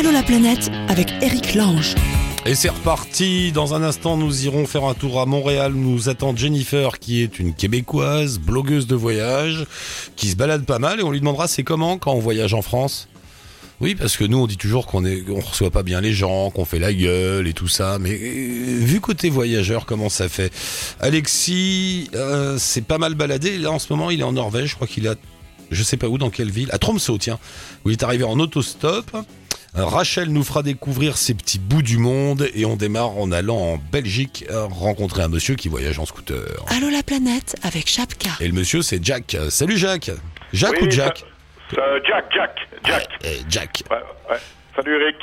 Allô la planète avec Eric Lange. Et c'est reparti. Dans un instant, nous irons faire un tour à Montréal. Nous attend Jennifer, qui est une québécoise, blogueuse de voyage, qui se balade pas mal et on lui demandera c'est comment quand on voyage en France? Oui, parce que nous, on dit toujours qu'on on reçoit pas bien les gens, qu'on fait la gueule et tout ça. Mais euh, vu côté voyageur, comment ça fait? Alexis, euh, c'est pas mal baladé. Là, en ce moment, il est en Norvège. Je crois qu'il a, je sais pas où, dans quelle ville, à Tromsø, tiens, où il est arrivé en autostop. Rachel nous fera découvrir ces petits bouts du monde et on démarre en allant en Belgique euh, rencontrer un monsieur qui voyage en scooter. Allô la planète avec Chapka. Et le monsieur, c'est Jack. Salut Jack. Jack Oui, ou Jack ça- ça- Jack, Jack, Jack. Eh, Jack. Ouais, ouais. Salut Eric.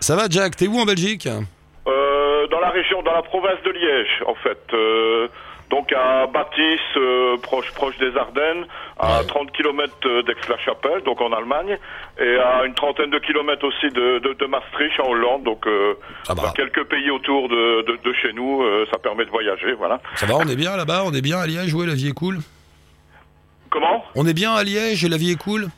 Ça va Jack? T'es où en Belgique? Euh, dans la région, dans la province de Liège, en fait. Euh, donc à Bâtisse, euh, proche, proche des Ardennes, à Ouais. 30 km d'Aix-la-Chapelle, donc en Allemagne, et à une trentaine de kilomètres aussi de, de, de Maastricht, en Hollande. Donc euh, Ça va. dans quelques pays autour de, de, de chez nous, euh, ça permet de voyager, voilà. Ça va On est bien là-bas On est bien à Liège Ouais, la vie est cool? Comment? On est bien à Liège et la vie est cool?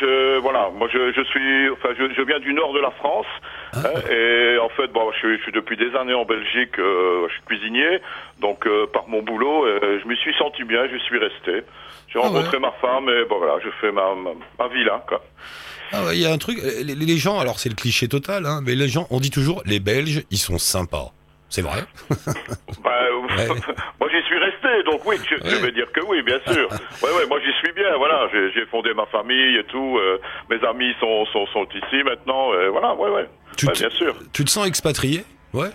Je voilà, moi je, je suis, enfin je, je viens du nord de la France Ah. hein, et en fait bon, je, suis- je suis depuis des années en Belgique, euh, je suis cuisinier, donc euh, par mon boulot, euh, je me suis senti bien, je suis resté. J'ai Ah rencontré ma femme et bon voilà, je fais ma, ma, ma vie là quoi. Ah ouais, il y a un truc, les, les gens, alors c'est le cliché total, hein, mais les gens, on dit toujours, les Belges, ils sont sympas. C'est vrai Bah, Ouais. moi j'y suis resté, donc oui, je, vais dire que oui, bien sûr. Ouais, ouais, moi j'y suis bien, voilà, j'ai fondé ma famille et tout, euh, mes amis sont, sont, sont ici maintenant, et voilà, ouais, ouais, Tu Ouais, bien sûr, Tu te sens expatrié? Ouais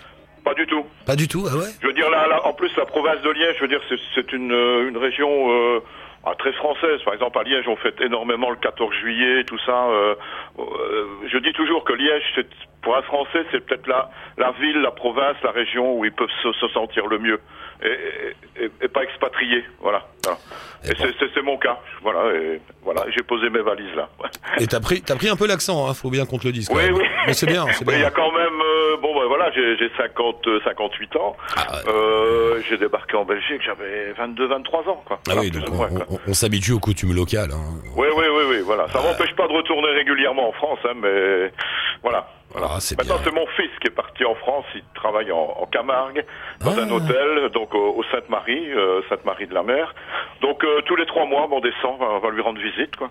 pas du tout. Pas du tout, ah ouais Je veux dire, là, là, en plus, la province de Liège, je veux dire, c'est- une, euh, une région euh, ah, très française. Par exemple, à Liège, on fête énormément le 14 juillet, tout ça. euh, euh, je dis toujours que Liège, c'est- pour un Français, c'est peut-être la, la ville, la province, la région où ils peuvent se, se sentir le mieux. Et, et- et- et pas expatriés, voilà. voilà. Et bon. c'est- mon cas, voilà. Et voilà, j'ai posé mes valises là. Et t'as pris, t'as pris un peu l'accent, hein, faut bien qu'on te le dise. quand Oui, même. oui. Mais c'est bien, il y a quand même, euh, bon, ben voilà, j'ai j'ai 50, euh, 58 ans. Ah. Euh, j'ai débarqué en Belgique, j'avais 22, 23 ans, quoi. Ah Voilà, oui, donc on, s'habitue aux coutumes locales. Hein. Oui, oui, oui, oui, voilà. Ça m'empêche pas de retourner régulièrement en France, hein, mais voilà. Ah, Maintenant, c'est mon fils qui est parti en France. Il travaille en, en Camargue, dans Ah. un hôtel, donc au, au Sainte-Marie, euh, Sainte-Marie de la Mer. Donc, euh, tous les trois mois, on descend, on va lui rendre visite, quoi.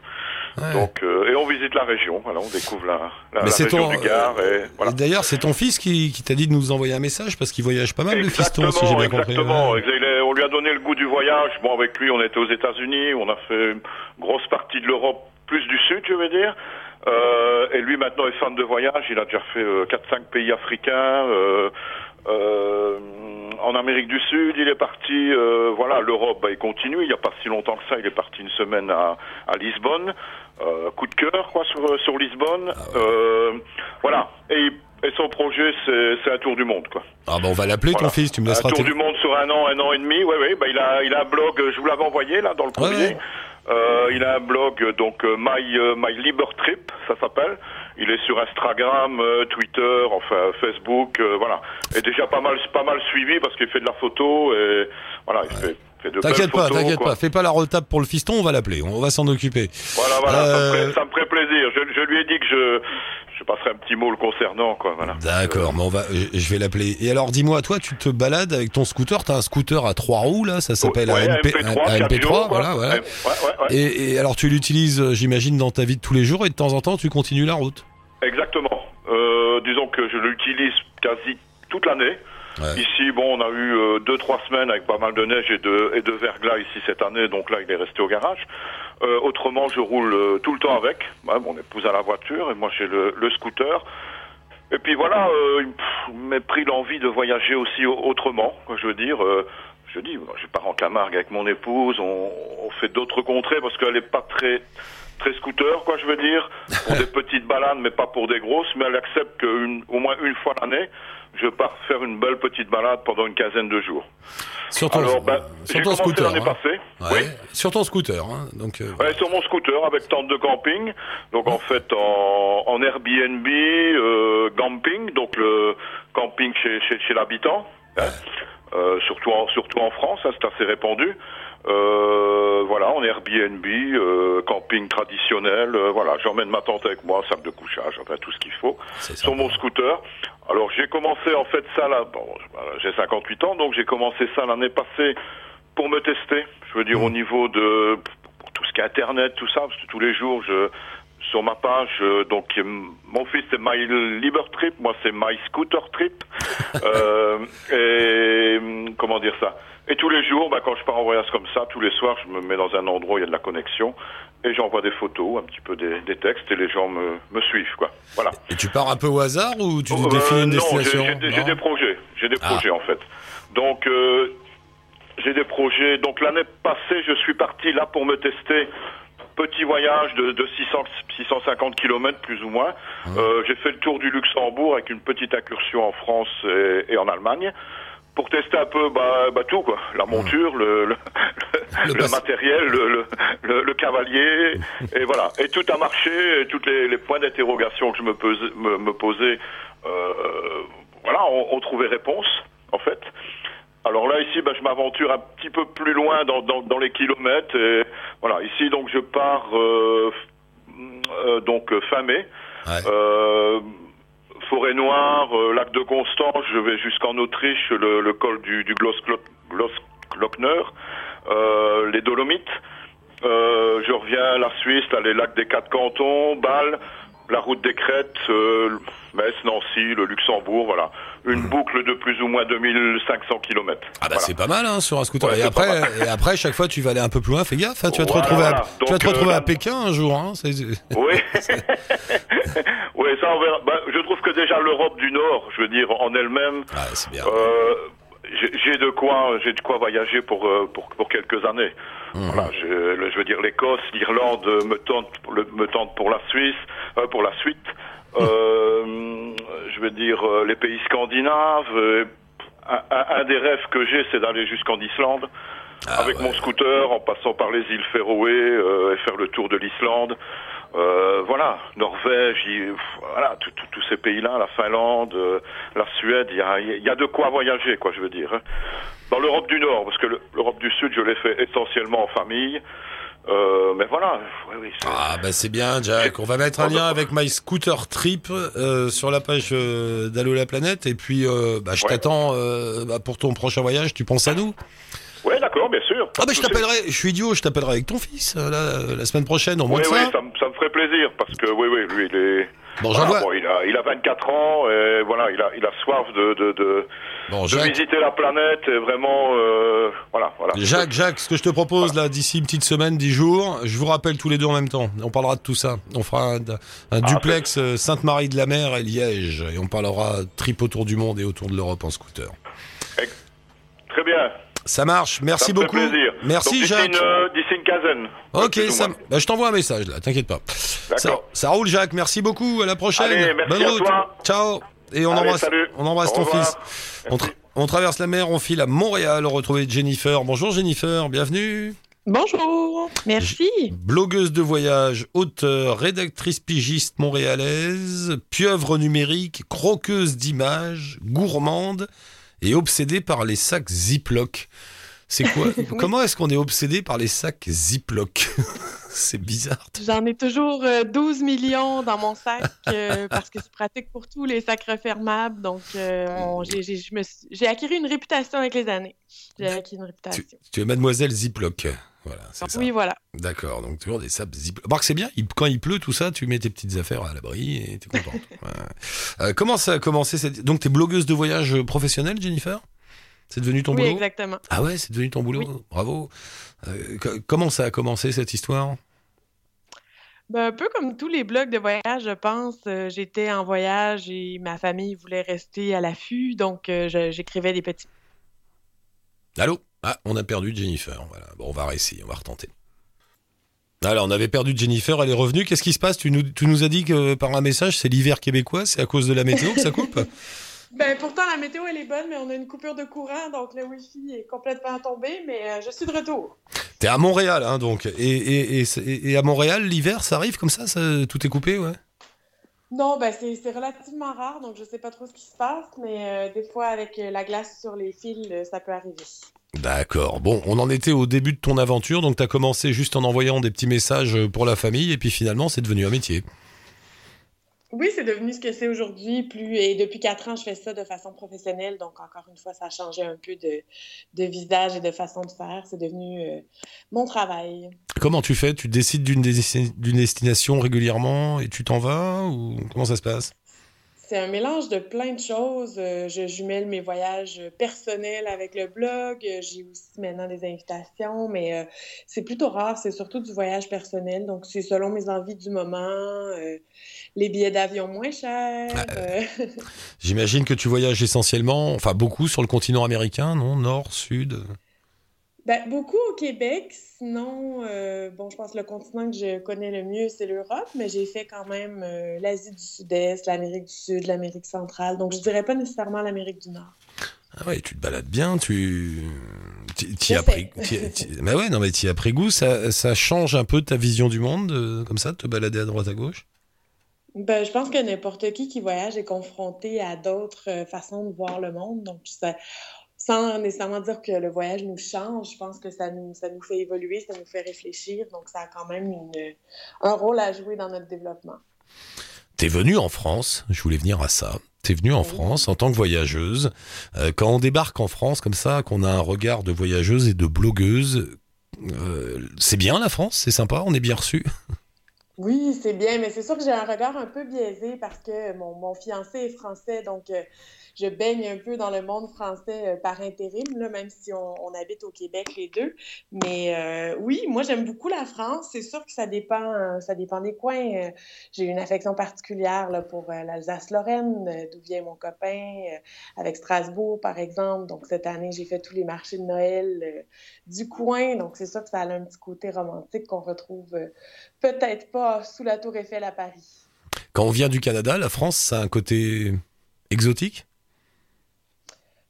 Ouais. Donc, euh, et on visite la région. Voilà, on découvre la, la, Mais la région ton, du Gard. et voilà. et D'ailleurs, c'est ton fils qui, qui t'a dit de nous envoyer un message parce qu'il voyage pas mal, le fiston, si j'ai bien compris. exactement. Ouais. On lui a donné le goût du voyage. Bon, avec lui, on était aux États-Unis, on a fait une grosse partie de l'Europe, plus du Sud, je veux dire. Euh, et lui, maintenant, est fan de voyage. Il a déjà fait euh, 4-5 pays africains. Euh, euh, en Amérique du Sud, il est parti. euh, voilà, l'Europe, bah, il continue. Il n'y a pas si longtemps que ça, il est parti une semaine à, à Lisbonne. Euh, coup de cœur, quoi, sur, sur Lisbonne. Ah Euh, voilà. Et, et son projet, c'est un tour du monde, quoi. Ah bah on va l'appeler ton fils, tu me Un laisseras. tour tes- du monde sur un an, un an et demi. Oui, oui. Bah, il a, il a un blog. Je vous l'avais envoyé là dans le Ouais, courrier. ouais. Euh, il a un blog donc euh, My euh, My Liber Trip, ça s'appelle. Il est sur Instagram, euh, Twitter, enfin Facebook, euh, voilà. Et déjà pas mal, pas mal suivi parce qu'il fait de la photo et voilà, il fait, T'inquiète pas, t'inquiète pas, fais pas la retape pour le fiston, on va l'appeler, on va s'en occuper. Voilà, voilà, ça, me ferait, ça me ferait plaisir. Je, je lui ai dit que je, je passerai un petit mot le concernant, quoi. Voilà. D'accord, mais on va, je je vais l'appeler. Et alors, dis-moi, toi, tu te balades avec ton scooter, t'as un scooter à trois roues là, ça s'appelle Ouais, un, MP, MP3, un- un quatre MP3, jours, quoi. voilà, voilà. Ouais, ouais, ouais. Et, et alors, tu l'utilises, euh, j'imagine, dans ta vie de tous les jours, et de temps en temps, tu continues la route? Exactement. Euh, disons que je l'utilise quasi toute l'année. Ouais. Ici, bon, on a eu euh, deux trois semaines avec pas mal de neige et de et de verglas ici cette année, donc là, il est resté au garage. Euh, autrement, je roule euh, tout le temps avec. Mon épouse a la voiture et moi j'ai le, scooter. Et puis voilà, euh, pff, m'est pris l'envie de voyager aussi au- autrement. Je veux dire, je dis, je pars en Camargue avec mon épouse, on, on fait d'autres contrées parce qu'elle est pas très très scooter, quoi, je veux dire, pour des petites balades, mais pas pour des grosses. Mais elle accepte qu'au moins une fois l'année, je pars faire une belle petite balade pendant une quinzaine de jours. Sur ton, Alors, ben, sur ton scooter. hein. passée. Ouais, Oui. Sur ton scooter, hein. Donc, euh, Ouais, sur mon scooter avec tente de camping. Donc en fait en, en Airbnb, euh, camping, donc le camping chez, chez, chez l'habitant. hein. Euh, surtout en surtout en France, hein, c'est assez répandu. Euh, voilà, en Airbnb, euh, camping traditionnel. euh, voilà, j'emmène ma tente avec moi, sac de couchage, enfin tout ce qu'il faut, C'est sur mon scooter. Alors j'ai commencé en fait ça là. Bon, voilà, j'ai 58 ans, donc j'ai commencé ça l'année passée pour me tester. Je veux dire Mmh. au niveau de pour tout ce qui est internet, tout ça, parce que tous les jours je sur ma page, euh, donc euh, mon fils c'est My Liber Trip, moi c'est My Scooter Trip. Euh, et comment dire ça? Et tous les jours, bah, quand je pars en voyage comme ça, tous les soirs, je me mets dans un endroit où il y a de la connexion et j'envoie des photos, un petit peu des, des textes et les gens me, me suivent, quoi. Voilà. Et tu pars un peu au hasard ou tu Euh, définis une non, destination des- j'ai Non des projets, j'ai des Ah. projets en fait. Donc euh, j'ai des projets. Donc l'année passée, je suis parti là pour me tester. Petit voyage de, de 600, 650 km plus ou moins. Hein. Euh, j'ai fait le tour du Luxembourg avec une petite incursion en France et, et en Allemagne pour tester un peu bah, bah, tout quoi, la monture, le, le, Le le matériel, le, le, le- le cavalier, et voilà. Et tout a marché, et tous les, les points d'interrogation que je me, posais- me, me posais, euh, voilà, ont, ont trouvé réponse en fait. Alors là ici, bah, je m'aventure un petit peu plus loin dans, dans, dans les kilomètres. Et voilà, ici donc je pars euh, euh, donc euh, fin mai. Ouais. Forêt Noire, euh, lac de Constance, je vais jusqu'en Autriche, le, col du, du Glosklockner, euh, les Dolomites. Euh, je reviens à la Suisse, les lacs des quatre cantons, Bâle, la route des Crêtes, euh, Metz, Nancy, le Luxembourg, voilà. Une boucle de plus ou moins 2500 km. Ah bah c'est pas mal hein, sur un scooter. Ouais, et, après, et après, chaque fois, tu vas aller un peu plus loin. Fais gaffe, hein, tu vas te Voilà, retrouver, à, tu vas te retrouver euh, à Pékin un jour. Hein, Oui. oui, ça on verra. Bah, je trouve que déjà l'Europe du Nord, je veux dire, en elle-même, c'est bien. euh, j'ai de quoi, j'ai de quoi voyager pour pour, pour quelques années. Mhm. Voilà, je, le- je veux dire l'Écosse, l'Irlande me tente me tente pour la Suisse, euh, pour la suite. Euh, je veux dire euh, les pays scandinaves. euh, un, un- un des rêves que j'ai, c'est d'aller jusqu'en Islande Ah avec ouais. mon scooter, en passant par les îles Féroé euh, et faire le tour de l'Islande. Euh, voilà, Norvège, voilà, tous ces pays-là, la Finlande, euh, la Suède, il y a, il y a de quoi voyager, quoi, je veux dire. hein. Dans l'Europe du Nord, parce que le- l'Europe du Sud, je l'ai fait essentiellement en famille. Euh, mais voilà, oui, oui, c'est- Ah bah c'est bien Jack, on va mettre un lien avec My Scooter Trip euh, sur la page euh, d'Allo la planète et puis euh, bah, je Ouais. t'attends bah, pour ton prochain voyage, tu penses à nous? Ouais, d'accord, bien sûr. Ah bah je t'appellerai, je suis idiot, je t'appellerai avec ton fils là, la semaine prochaine au moins Oui, de oui, ça. ça me ferait plaisir, parce que oui, oui, lui, il est... Bon voilà, j'envoie. bon, il, a, il a 24 ans, et voilà, il a, il a soif de, de, de, Bon de Jacques, visiter la planète, et vraiment, euh, voilà, voilà. Jacques, Jacques, ce que je te propose là d'ici une petite semaine, dix jours, je vous rappelle tous les deux en même temps. On parlera de tout ça. On fera un, un duplex euh, Sainte-Marie de la Mer et Liège et on parlera trip autour du monde et autour de l'Europe en scooter. Très bien. Ça marche. Merci Ça beaucoup. plaisir. Merci Donc, Jacques. Une, euh, d'ici une quinzaine. Ok, ça, bah, je t'envoie un message là, t'inquiète pas. Ça, D'accord. ça roule Jacques, merci beaucoup, à la prochaine. Allez, merci Bonne à route. toi. Ciao. Et on Allez, embrasse, salut. on embrasse ton fils. On, tra- on traverse la mer, on file à Montréal, retrouver Jennifer. Bonjour Jennifer, bienvenue. Bonjour, merci. Blogueuse de voyage, auteure, rédactrice pigiste montréalaise, pieuvre numérique, croqueuse d'images, gourmande et obsédée par les sacs Ziploc. C'est quoi Comment est-ce qu'on est obsédé par les sacs Ziploc C'est bizarre. J'en ai toujours euh, 12 millions dans mon sac euh, parce que c'est pratique pour tous les sacs refermables. Donc, euh, on- j'ai- j'ai je me suis- j'ai acquis une réputation avec les années. J'ai acquis une réputation. Tu, tu es mademoiselle Ziploc. Voilà, c'est ça. Oui, voilà. D'accord, donc toujours des sacs Ziploc. Remarque, c'est bien, il- quand il pleut, tout ça, tu mets tes petites affaires à l'abri et t'es contente. Ouais. Euh, comment ça a commencé cette... Donc, t'es blogueuse de voyage professionnelle, Jennifer? C'est devenu ton oui, boulot exactement. Ah ouais, c'est devenu ton boulot Oui. Bravo. Euh, co- comment ça a commencé cette histoire? Ben, un peu comme tous les blogs de voyage, je pense. euh, J'étais en voyage et ma famille voulait rester à l'affût. Donc, euh, j'écrivais des petits Allô? Ah, on a perdu Jennifer. Voilà. Bon, on va réessayer, on va retenter. Alors, on avait perdu Jennifer, elle est revenue. Qu'est-ce qui se passe? Tu nous, tu nous as dit que par un message, c'est l'hiver québécois, c'est à cause de la météo que ça coupe? Ben, pourtant, la météo, elle est bonne, mais on a une coupure de courant, donc le Wi-Fi est complètement tombé, mais euh, je suis de retour. T'es à Montréal, hein, donc. Et, et, et, à Montréal, l'hiver, ça arrive comme ça, ça Tout est coupé, ouais? Non, ben, c'est relativement rare, donc je sais pas trop ce qui se passe, mais euh, des fois, avec euh, la glace sur les fils, ça peut arriver. D'accord. Bon, on en était au début de ton aventure, donc tu as commencé juste en envoyant des petits messages pour la famille, et puis finalement, c'est devenu un métier. Oui, c'est devenu ce que c'est aujourd'hui. Plus et depuis quatre ans, je fais ça de façon professionnelle. Donc encore une fois, ça a changé un peu de, de visage et de façon de faire. C'est devenu euh, mon travail. Comment tu fais? Tu décides d'une destination régulièrement et tu t'en vas ou comment ça se passe? C'est un mélange de plein de choses. Euh, je jumelle mes voyages personnels avec le blog. J'ai aussi maintenant des invitations, mais euh, c'est plutôt rare. C'est surtout du voyage personnel. Donc, c'est selon mes envies du moment. Euh, les billets d'avion moins chers. Ah, j'imagine que tu voyages essentiellement, enfin beaucoup sur le continent américain, non? Nord, Sud? Ben, beaucoup au Québec. Sinon, euh, bon, je pense que le continent que je connais le mieux, c'est l'Europe, mais j'ai fait quand même euh, l'Asie du Sud-Est, l'Amérique du Sud, l'Amérique centrale. Donc, je dirais pas nécessairement l'Amérique du Nord. Ah ouais, tu te balades bien, tu. Tu as pris. Mais ouais, non, mais tu as pris goût. Ça, ça change un peu ta vision du monde, comme ça, de te balader à droite à gauche? Ben, je pense que n'importe qui qui voyage est confronté à d'autres euh, façons de voir le monde. Donc, ça, sans nécessairement dire que le voyage nous change, je pense que ça nous, ça nous fait évoluer, ça nous fait réfléchir. Donc, ça a quand même une, un rôle à jouer dans notre développement. Tu es venue en France, je voulais venir à ça. Tu es venue en France en tant que voyageuse. Euh, quand on débarque en France comme ça, qu'on a un regard de voyageuse et de blogueuse, euh, c'est bien la France, c'est sympa, on est bien reçu? Oui, c'est bien, mais c'est sûr que j'ai un regard un peu biaisé parce que mon, mon fiancé est français, donc euh, je baigne un peu dans le monde français euh, par intérim, là, même si on, habite au Québec les deux. Mais euh, oui, moi j'aime beaucoup la France. C'est sûr que ça dépend, ça dépend des coins. J'ai une affection particulière là, pour l'Alsace-Lorraine, d'où vient mon copain, avec Strasbourg par exemple. Donc cette année, j'ai fait tous les marchés de Noël du coin. Donc c'est sûr que ça a un petit côté romantique qu'on retrouve peut-être pas sous la tour Eiffel à Paris. Quand on vient du Canada, la France, ça a un côté exotique?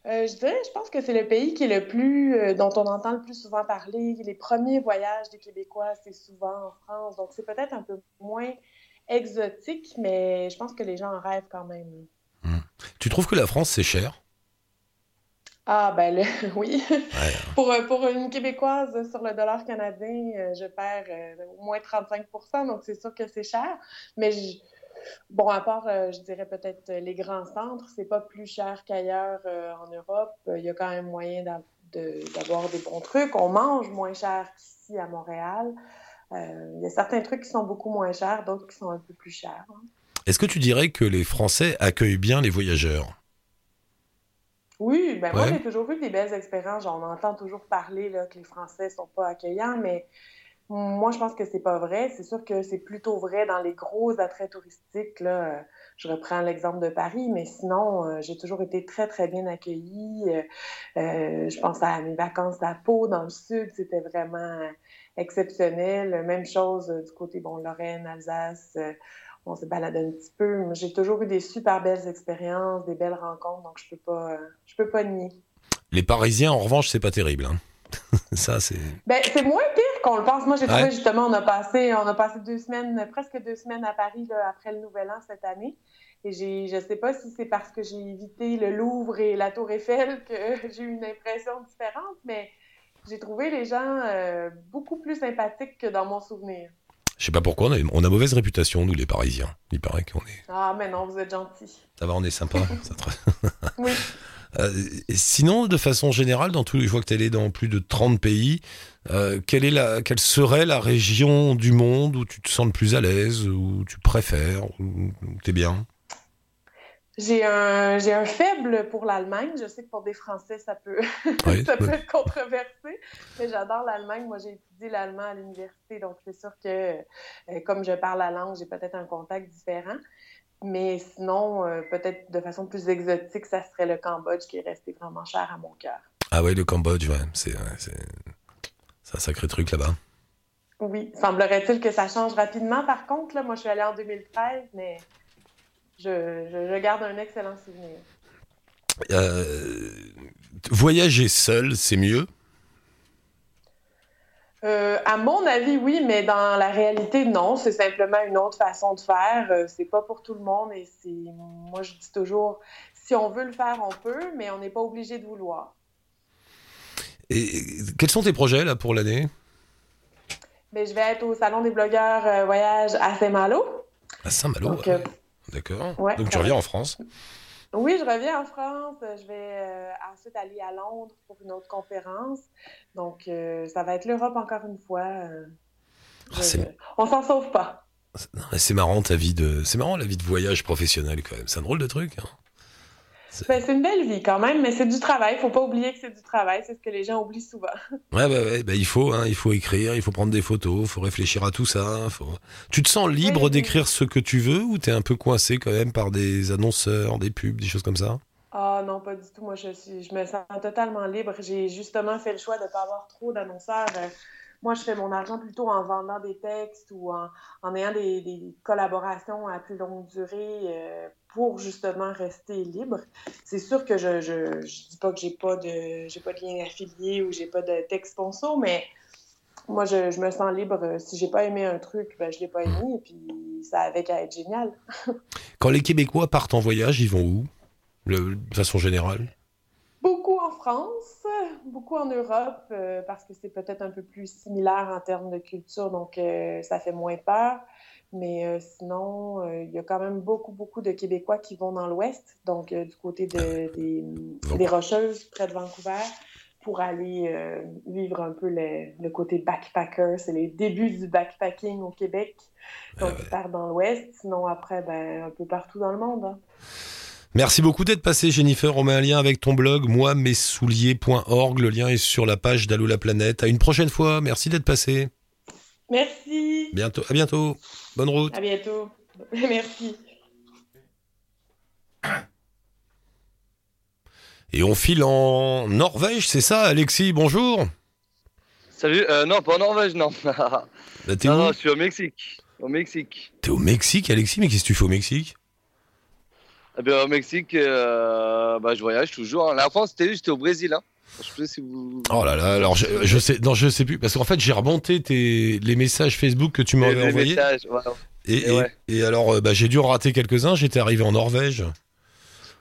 Euh, je dirais, je pense que c'est le pays qui est le plus, euh, dont on entend le plus souvent parler. Les premiers voyages des Québécois, c'est souvent en France. Donc, c'est peut-être un peu moins exotique, mais je pense que les gens en rêvent quand même. Hmm. Tu trouves que la France, c'est cher? Ah, ben oui. pour, euh, pour une Québécoise, sur le dollar canadien, je perds euh, au moins 35% donc c'est sûr que c'est cher. Mais bon, à part, je dirais peut-être les grands centres, c'est pas plus cher qu'ailleurs en Europe. Il y a quand même moyen d'avoir des bons trucs. On mange moins cher qu'ici à Montréal. il y a certains trucs qui sont beaucoup moins chers, d'autres qui sont un peu plus chers. Hein. Est-ce que tu dirais que les Français accueillent bien les voyageurs? Oui, ben moi, j'ai toujours eu des belles expériences. on entend toujours parler là, que les Français sont pas accueillants, mais moi, je pense que c'est pas vrai. C'est sûr que c'est plutôt vrai dans les gros attraits touristiques. Là. Je reprends l'exemple de Paris, mais sinon, euh, j'ai toujours été très, très bien accueillie. Euh, euh, je pense à mes vacances à Pau, dans le sud, c'était vraiment exceptionnel. Même chose du côté, bon, Lorraine, Alsace on se balade un petit peu. J'ai toujours eu des super belles expériences, des belles rencontres, donc je peux pas, je peux pas nier. Les Parisiens, en revanche, c'est pas terrible. Hein. Ça, c'est. Ben, c'est moins pire qu'on le pense. Moi, j'ai trouvé justement, on a passé, on a passé deux semaines, presque deux semaines à Paris après le Nouvel An cette année. Et j'ai, je sais pas si c'est parce que j'ai évité le Louvre et la Tour Eiffel que j'ai eu une impression différente, mais j'ai trouvé les gens euh, beaucoup plus sympathiques que dans mon souvenir. Je sais pas pourquoi, on a, mauvaise réputation, nous les Parisiens. Il paraît qu'on est. Ah, mais non, vous êtes gentils. Ça va, on est sympa. oui. Euh, sinon, de façon générale, dans tous, je vois que tu es allé dans plus de 30 pays. Euh, quelle, est la, quelle serait la région du monde où tu te sens le plus à l'aise, où tu préfères, où tu es bien? J'ai un, j'ai un faible pour l'Allemagne. Je sais que pour des Français, ça peut, ça peut être controversé, mais j'adore l'Allemagne. Moi, j'ai étudié l'allemand à l'université, donc c'est sûr que euh, comme je parle la langue, j'ai peut-être un contact différent. Mais sinon, euh, peut-être de façon plus exotique, ça serait le Cambodge qui est resté vraiment cher à mon cœur. Ah oui, le Cambodge, ouais, c'est, c'est, un sacré truc là-bas. Oui, semblerait-il que ça change rapidement. Par contre, là, moi, je suis allée en 2013, mais je, garde un excellent souvenir. Euh, voyager seul, c'est mieux? Euh, à mon avis, oui, mais dans la réalité, non. C'est simplement une autre façon de faire. Euh, c'est pas pour tout le monde et c'est. Moi, je dis toujours, si on veut le faire, on peut, mais on n'est pas obligé de vouloir. Et quels sont tes projets là pour l'année? Mais je vais être au Salon des blogueurs euh, voyage à Saint-Malo. À Saint-Malo. Euh, D'accord. ouais, Donc tu reviens en France. Oui, je reviens en France. Je vais euh, ensuite aller à Londres pour une autre conférence. Donc, euh, ça va être l'Europe encore une fois. euh, Ah, je- on s'en sauve pas. C'est marrant ta vie de, c'est marrant la vie de voyage professionnel quand même. C'est un drôle de truc. hein. Ben, c'est une belle vie quand même, mais c'est du travail. Faut pas oublier que c'est du travail. C'est ce que les gens oublient souvent. Ouais, bah, il faut, hein, il faut écrire, il faut prendre des photos, il faut réfléchir à tout ça. hein, faut- Tu te sens libre Oui, oui. d'écrire ce que tu veux ou t'es un peu coincé quand même par des annonceurs, des pubs, des choses comme ça? Ah non, pas du tout. Moi, je suis, je me sens totalement libre. J'ai justement fait le choix de ne pas avoir trop d'annonceurs. Euh, moi, je fais mon argent plutôt en vendant des textes ou en, en ayant des, des collaborations à plus longue durée euh, pour justement rester libre. C'est sûr que je, je, je dis pas que j'ai pas de j'ai pas de lien affilié ou j'ai pas de texte sponsor, mais moi, je, je me sens libre. Si j'ai pas aimé un truc, ben, je l'ai pas aimé et puis ça avait qu'à être génial. Quand les Québécois partent en voyage, ils vont où? Le- De façon générale? Beaucoup en France, beaucoup en Europe, euh, parce que c'est peut-être un peu plus similaire en termes de culture, donc euh, ça fait moins peur. Mais euh, sinon, euh, il y a quand même beaucoup, beaucoup de Québécois qui vont dans l'Ouest, donc euh, du côté de- des, des Rocheuses, près de Vancouver, pour aller vivre un peu le, le côté backpacker. C'est les débuts du backpacking au Québec. Donc, ils partent dans l'Ouest. Sinon, après, ben, un peu partout dans le monde. hein. Merci beaucoup d'être passé, Jennifer. On met un lien avec ton blog, moi, messouliers.org. Le lien est sur la page d'Allo la planète. À une prochaine fois. Merci d'être passé. Merci. Bientôt. À bientôt. Bonne route. À bientôt. Merci. Et on file en Norvège, c'est ça, Alexis Bonjour. Salut, euh, non, pas en Norvège, non. Bah, T'es non, où non, je suis au Mexique. Au Mexique. T'es au Mexique, Alexis Mais qu'est-ce que tu fais au Mexique? Eh bien, au Mexique, euh, bah, je voyage toujours. hein. La France, c'était j'étais au Brésil. Hein. Je sais pas si vous. Oh là là, alors je, je sais, non, je sais plus, parce qu'en fait j'ai remonté tes, les messages Facebook que tu m'avais envoyés. ouais. Et, Et et- ouais. et alors, euh, bah, j'ai dû en rater quelques-uns. J'étais arrivé en Norvège.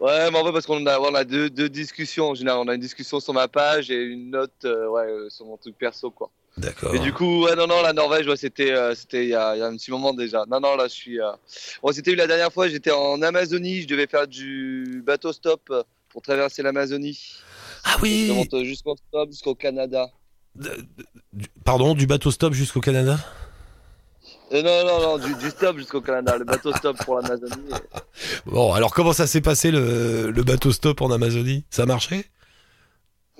Ouais, mais en vrai, parce qu'on a, on a deux, deux discussions en général. On a une discussion sur ma page et une autre euh, ouais, euh, sur mon truc perso, quoi. D'accord. Et du coup, ouais, non, non, la Norvège, ouais, c'était, euh, c'était il y a, il y a un petit moment déjà. Non, non, là, je suis. Euh... Bon, c'était la dernière fois, j'étais en Amazonie, je devais faire du bateau stop pour traverser l'Amazonie. Ah oui. monte jusqu'au stop, jusqu'au Canada. Du- Pardon, du bateau stop jusqu'au Canada? Euh, non, non, non, du, du stop jusqu'au Canada, le bateau stop pour l'Amazonie. Bon, alors comment ça s'est passé le, le bateau stop en Amazonie? Ça a marché?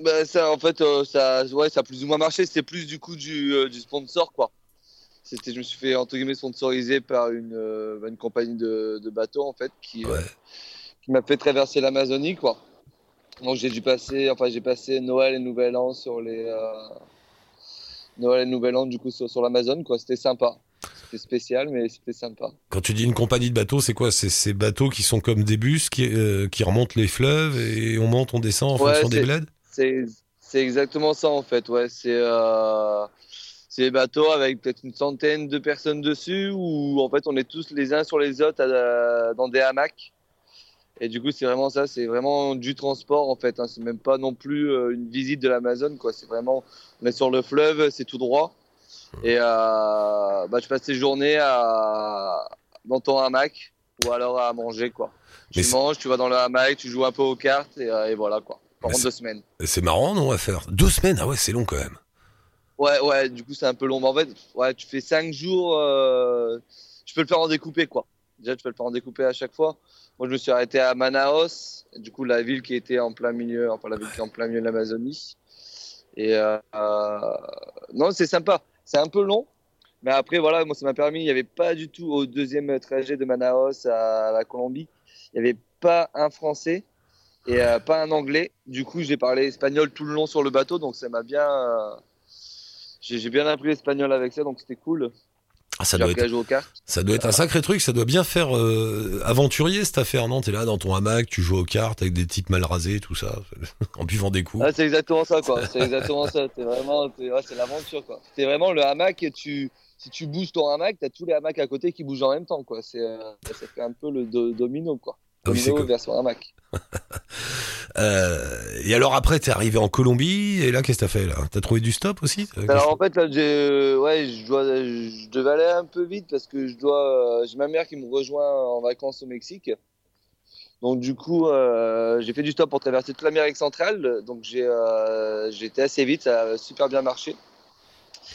Bah, ça, en fait, euh, ça, ouais, ça a plus ou moins marché. C'était plus du coup du, euh, du sponsor, quoi. C'était, je me suis fait entre guillemets sponsoriser par une, une compagnie de, de bateaux, en fait, qui, Ouais. qui m'a fait traverser l'Amazonie, quoi. Donc j'ai dû passer, enfin j'ai passé Noël et Nouvel An sur les euh, Noël et Nouvel An du coup sur, sur l'Amazon, quoi. C'était sympa. C'était spécial, mais c'était sympa. Quand tu dis une compagnie de bateaux, c'est quoi? C'est ces bateaux qui sont comme des bus qui, euh, qui remontent les fleuves et on monte, on descend en Ouais, fonction des bleds? C'est exactement ça en fait, ouais. C'est euh, c'est des bateaux avec peut-être une centaine de personnes dessus où en fait on est tous les uns sur les autres dans des hamacs. Et du coup c'est vraiment ça, c'est vraiment du transport en fait. hein. C'est même pas non plus euh, une visite de l'Amazon quoi. C'est vraiment on est sur le fleuve, c'est tout droit. Et euh, bah, je passe ces journées à, dans ton hamac ou alors à manger quoi. Tu Mais manges, tu vas dans le hamac, tu joues un peu aux cartes et, euh, et voilà quoi. Pendant deux semaines. C'est marrant, non, à faire? Deux semaines, ah ouais, c'est long quand même. Ouais, ouais, du coup, c'est un peu long. Mais en fait, ouais, tu fais 5 jours. euh, Tu peux le faire en découpé, quoi. Déjà, tu peux le faire en découpé à chaque fois. Moi, je me suis arrêté à Manaus, du coup, la ville qui était en plein milieu, enfin, la ville qui est en plein milieu de l'Amazonie. Et euh, non, c'est sympa. C'est un peu long. Mais après, voilà, moi, ça m'a permis. Il n'y avait pas du tout au deuxième trajet de Manaus à la Colombie. Il n'y avait pas un Français et euh, pas un Anglais. Du coup, j'ai parlé espagnol tout le long sur le bateau. Donc, ça m'a bien. euh, j'ai bien appris l'espagnol avec ça, donc c'était cool. Ah, ça doit, être, jouer aux cartes. ça doit être un sacré truc, ça doit bien faire euh, aventurier cette affaire, non? T'es là dans ton hamac, tu joues aux cartes avec des types mal rasés, tout ça, en buvant des coups. Ah, c'est exactement ça, quoi. C'est exactement ça. C'est vraiment, ouais, c'est l'aventure, quoi. C'est vraiment le hamac. Et tu, si tu bouges ton hamac, t'as tous les hamacs à côté qui bougent en même temps, quoi. C'est, euh, ça fait un peu le do- domino, quoi. Ah oui, version hamac. Euh, et alors après, t'es arrivé en Colombie, et là, qu'est-ce que t'as fait là? T'as trouvé du stop aussi Euh, Alors en fait là j'ai ouais je dois je devais aller un peu vite parce que je dois euh, j'ai ma mère qui me rejoint en vacances au Mexique. Donc du coup euh, j'ai fait du stop pour traverser toute l'Amérique centrale donc j'ai euh, été assez vite ça a super bien marché.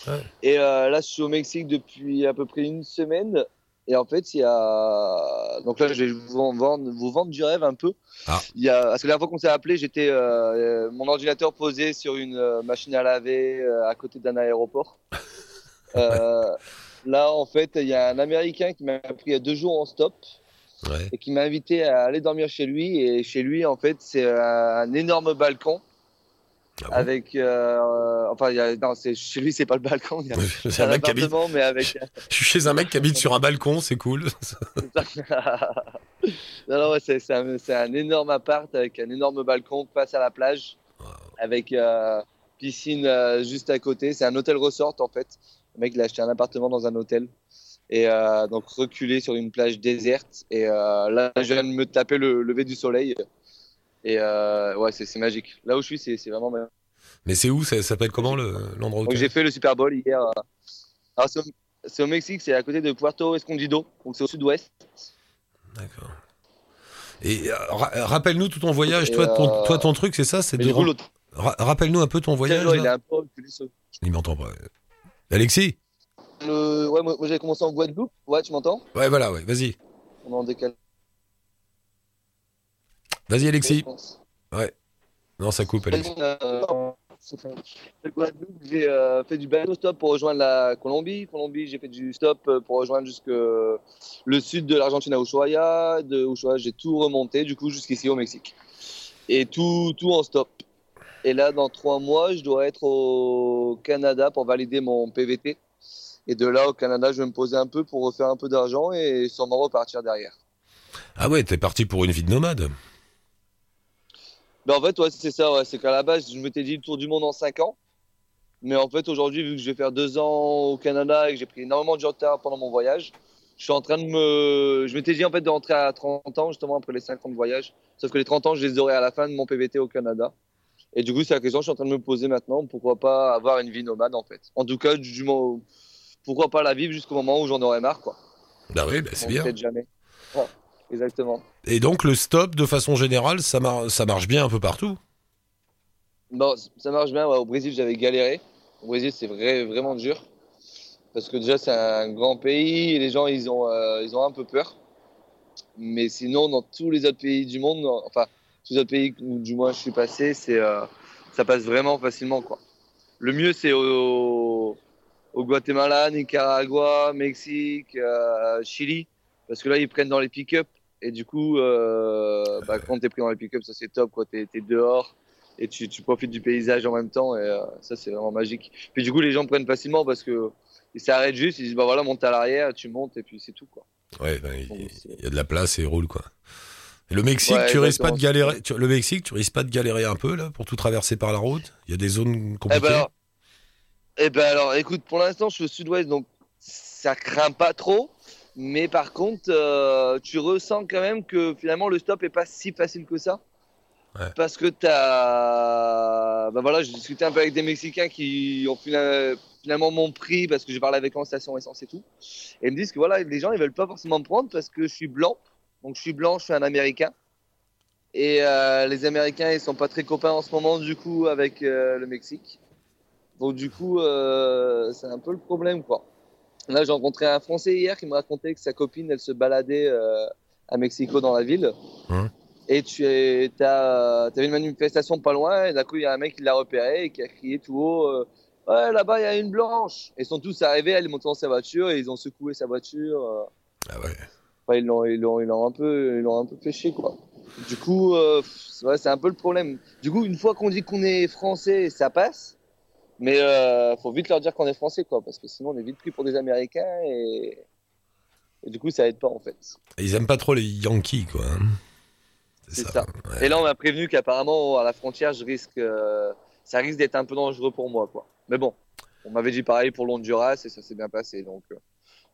Ouais. Et euh, là je suis au Mexique depuis à peu près une semaine et en fait il y a donc là je vais vous en vendre vous vendre du rêve un peu. Ah. Il y a parce que la dernière fois qu'on s'est appelé j'étais euh, mon ordinateur posé sur une euh, machine à laver euh, à côté d'un aéroport. Euh, là, en fait, il y a un Américain qui m'a pris il y a deux jours en stop Ouais. et qui m'a invité à aller dormir chez lui. Et chez lui, en fait, c'est un énorme balcon Ah bon avec. euh, enfin, y a, non, c'est, chez lui, c'est pas le balcon. Il y a C'est un mec qui habite. mais avec. Je suis chez un mec qui habite sur un balcon, c'est cool. non, non, ouais, c'est, un, un énorme appart avec un énorme balcon face à la plage, avec euh, piscine euh, juste à côté. C'est un hôtel resort en fait. Le mec, il a acheté un appartement dans un hôtel. Et euh, donc reculé sur une plage déserte. Et euh, là, je viens de me taper le lever du soleil. Et euh, ouais, c'est, magique. Là où je suis, c'est, vraiment magique. Mais c'est où Ça s'appelle comment le- l'endroit où j'ai fait le Super Bowl hier. euh. Alors, c'est, au, Mexique, c'est à côté de Puerto Escondido. Donc c'est au sud-ouest. D'accord. Et euh, ra- rappelle-nous tout ton voyage. Et, Toi, ton, euh, toi, ton truc, c'est ça C'est de ra- Rappelle-nous un peu ton voyage. il un peu m'entend pas. Alexis? Le... Ouais, moi, moi, j'ai commencé en Guadeloupe. Ouais, tu m'entends? Ouais, voilà, ouais. Vas-y. On est en décalé. Vas-y, Alexis. pense. Non, ça coupe, Alexis. Euh, le Guadeloupe, j'ai euh, fait du bateau stop pour rejoindre la Colombie. Colombie, j'ai fait du stop euh, pour rejoindre jusque le sud de l'Argentine à Ushuaia. De Ushuaia, j'ai tout remonté, du coup, jusqu'ici au Mexique. Et tout, tout en stop. Et là, dans trois mois, je dois être au Canada pour valider mon PVT. Et de là, au Canada, je vais me poser un peu pour refaire un peu d'argent et sûrement repartir derrière. Ah ouais, t'es parti pour une vie de nomade. Ben en fait, ouais, c'est ça. Ouais. C'est qu'à la base, je m'étais dit le tour du monde en 5 ans. Mais en fait, aujourd'hui, vu que je vais faire deux ans au Canada et que j'ai pris énormément de retard pendant mon voyage, je suis en train de me. Je m'étais dit en fait de rentrer à 30 ans, justement, après les 5 ans de voyage. Sauf que les 30 ans, je les aurai à la fin de mon PVT au Canada. Et du coup, c'est la question que je suis en train de me poser maintenant. Pourquoi pas avoir une vie nomade, en fait? En tout cas, du, moment- pourquoi pas la vivre jusqu'au moment où j'en aurai marre, quoi. Bah oui, bah c'est bien. Peut-être jamais. Ouais, exactement. Et donc, le stop, de façon générale, ça, mar- ça marche bien un peu partout. Ça marche bien. ouais. Au Brésil, j'avais galéré. Au Brésil, c'est vrai, vraiment dur. Parce que déjà, c'est un grand pays et les gens, ils ont, euh, ils ont un peu peur. Mais sinon, dans tous les autres pays du monde, enfin, tous les autres pays où du moins je suis passé, c'est, euh, ça passe vraiment facilement, quoi. Le mieux, c'est au, au Guatemala, Nicaragua, Mexique, euh, Chili. Parce que là, ils prennent dans les pick-up. Et du coup, euh, bah, quand t'es pris dans les pick-up, ça c'est top, quoi. T'es, t'es dehors et tu, tu profites du paysage en même temps et euh, ça c'est vraiment magique. Puis du coup les gens prennent facilement parce que ils s'arrêtent juste, ils disent bah voilà monte à l'arrière, tu montes et puis c'est tout quoi. Ouais, bah, il Donc, c'est- il y a de la place et il roule, quoi. Et le Mexique, Ouais, tu risques pas de galérer. tu- le Mexique, tu risques pas de galérer un peu, là, pour tout traverser par la route? Il y a des zones Eh compliquées ben alors, eh ben alors écoute pour l'instant je suis au sud-ouest donc ça craint pas trop. Mais par contre, euh, tu ressens quand même que finalement le stop est pas si facile que ça. Ouais. Parce que t'as. Bah voilà, j'ai discuté un peu avec des Mexicains qui ont fina- finalement mon prix parce que j'ai parlé avec eux en station essence et tout. Et ils me disent que voilà, les gens ils veulent pas forcément me prendre parce que je suis blanc. Donc je suis blanc, je suis un Américain. Et euh, les Américains ils sont pas très copains en ce moment du coup avec euh, le Mexique. Donc du coup, c'est un peu le problème quoi. Là, j'ai rencontré un Français hier qui me racontait que sa copine, elle se baladait euh, à Mexico dans la ville. Et tu es, t'as, avais une manifestation pas loin, et d'un coup, il y a un mec qui l'a repéré et qui a crié tout haut euh, Ouais, là-bas, il y a une blanche Ils sont tous arrivés, elle est montée dans sa voiture et ils ont secoué sa voiture. euh. Ah ouais. Enfin, ils l'ont, ils l'ont, ils l'ont un peu, ils l'ont un peu pêché, quoi. Du coup, euh, c'est vrai, c'est un peu le problème. Du coup, une fois qu'on dit qu'on est français, ça passe. Mais euh, faut vite leur dire qu'on est français, quoi, parce que sinon on est vite pris pour des Américains et, et du coup ça aide pas en fait. Ils aiment pas trop les Yankees, quoi. hein. C'est ça. ouais. Et là on m'a prévenu qu'apparemment à la frontière, je risque, euh, ça risque d'être un peu dangereux pour moi, quoi. Mais bon, on m'avait dit pareil pour l'Honduras et ça s'est bien passé, donc euh,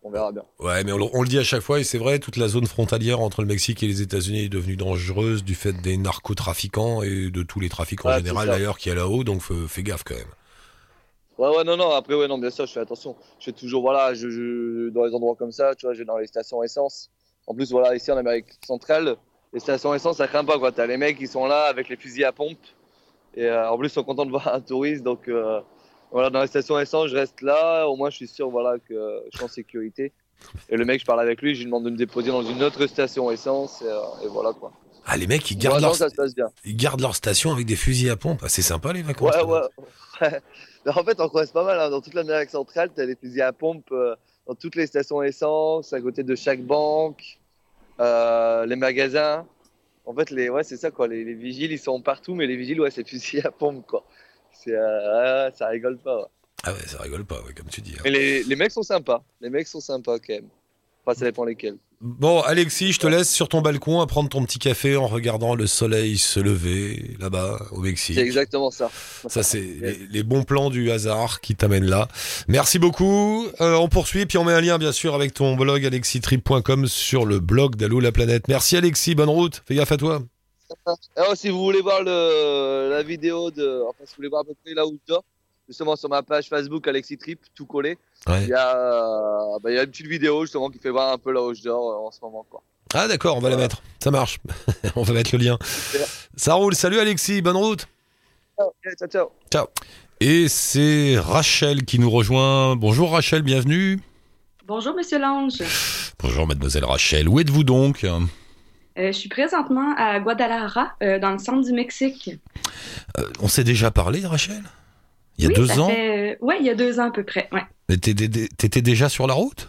on verra bien. Ouais, mais on, le- on le dit à chaque fois, et c'est vrai, toute la zone frontalière entre le Mexique et les États-Unis est devenue dangereuse du fait des narcotrafiquants et de tous les trafics en Ouais, général d'ailleurs qu'il y a là-haut, donc fais, fais gaffe quand même. Ouais, ouais, non, non, après, ouais, non, bien sûr, je fais attention. Je fais toujours, voilà, je, je, dans les endroits comme ça, tu vois, je vais dans les stations essence. En plus, voilà, ici en Amérique centrale, les stations essence, ça craint pas, quoi. T'as les mecs qui sont là avec les fusils à pompe. Et euh, en plus, ils sont contents de voir un touriste. Donc, euh, voilà, dans les stations essence, je reste là. Au moins, je suis sûr, voilà, que je suis en sécurité. Et le mec, je parle avec lui, je lui demande de me déposer dans une autre station essence. Euh, et voilà, quoi. Ah, les mecs, ils Ouais, gardent, non, leur, ça se passe bien. ils gardent leur station avec des fusils à pompe. Ah, c'est sympa les vacances. Ouais, ouais. ouais. Mais en fait, on croise pas mal. hein. Dans toute l'Amérique centrale, tu as des fusils à pompe euh, dans toutes les stations essence, à côté de chaque banque, euh, les magasins. En fait, les, ouais, c'est ça, quoi. Les, les vigiles, ils sont partout, mais les vigiles, ouais, c'est fusils à pompe, quoi. C'est, euh, ouais, ça rigole pas. ouais. Ah ouais, ça rigole pas, ouais, comme tu dis. hein. Mais les, les mecs sont sympas. Les mecs sont sympas, quand même. Enfin, ça dépend lesquels. Bon, Alexis, je te laisse sur ton balcon à prendre ton petit café en regardant le soleil se lever là-bas au Mexique. C'est exactement ça. Ça, c'est les, les bons plans du hasard qui t'amènent là. Merci beaucoup. Euh, on poursuit, puis on met un lien, bien sûr, avec ton blog alexitrip.com sur le blog d'Allo la planète. Merci, Alexis. Bonne route. Fais gaffe à toi. Alors, si vous voulez voir le, la vidéo de. Enfin, si vous voulez voir à peu près là où je dors, justement sur ma page Facebook Alexis Trip, tout collé, Ouais. il y, a, euh, bah, il y a une petite vidéo justement qui fait voir un peu là où je dors euh, en ce moment. Quoi. Ah, d'accord, on va la mettre. Ça marche. on va mettre le lien. Ça roule. Salut, Alexis. Bonne route. Ok, ciao, ciao. Et c'est Rachel qui nous rejoint. Bonjour, Rachel. Bienvenue. Bonjour, Monsieur Lange. Bonjour, mademoiselle Rachel. Où êtes-vous donc? Euh, je suis présentement à Guadalajara, euh, dans le centre du Mexique. Euh, On s'est déjà parlé, Rachel? Il y a Oui, deux ans fait- euh, ouais, il y a deux ans à peu près. Ouais. Mais t'étais déjà sur la route?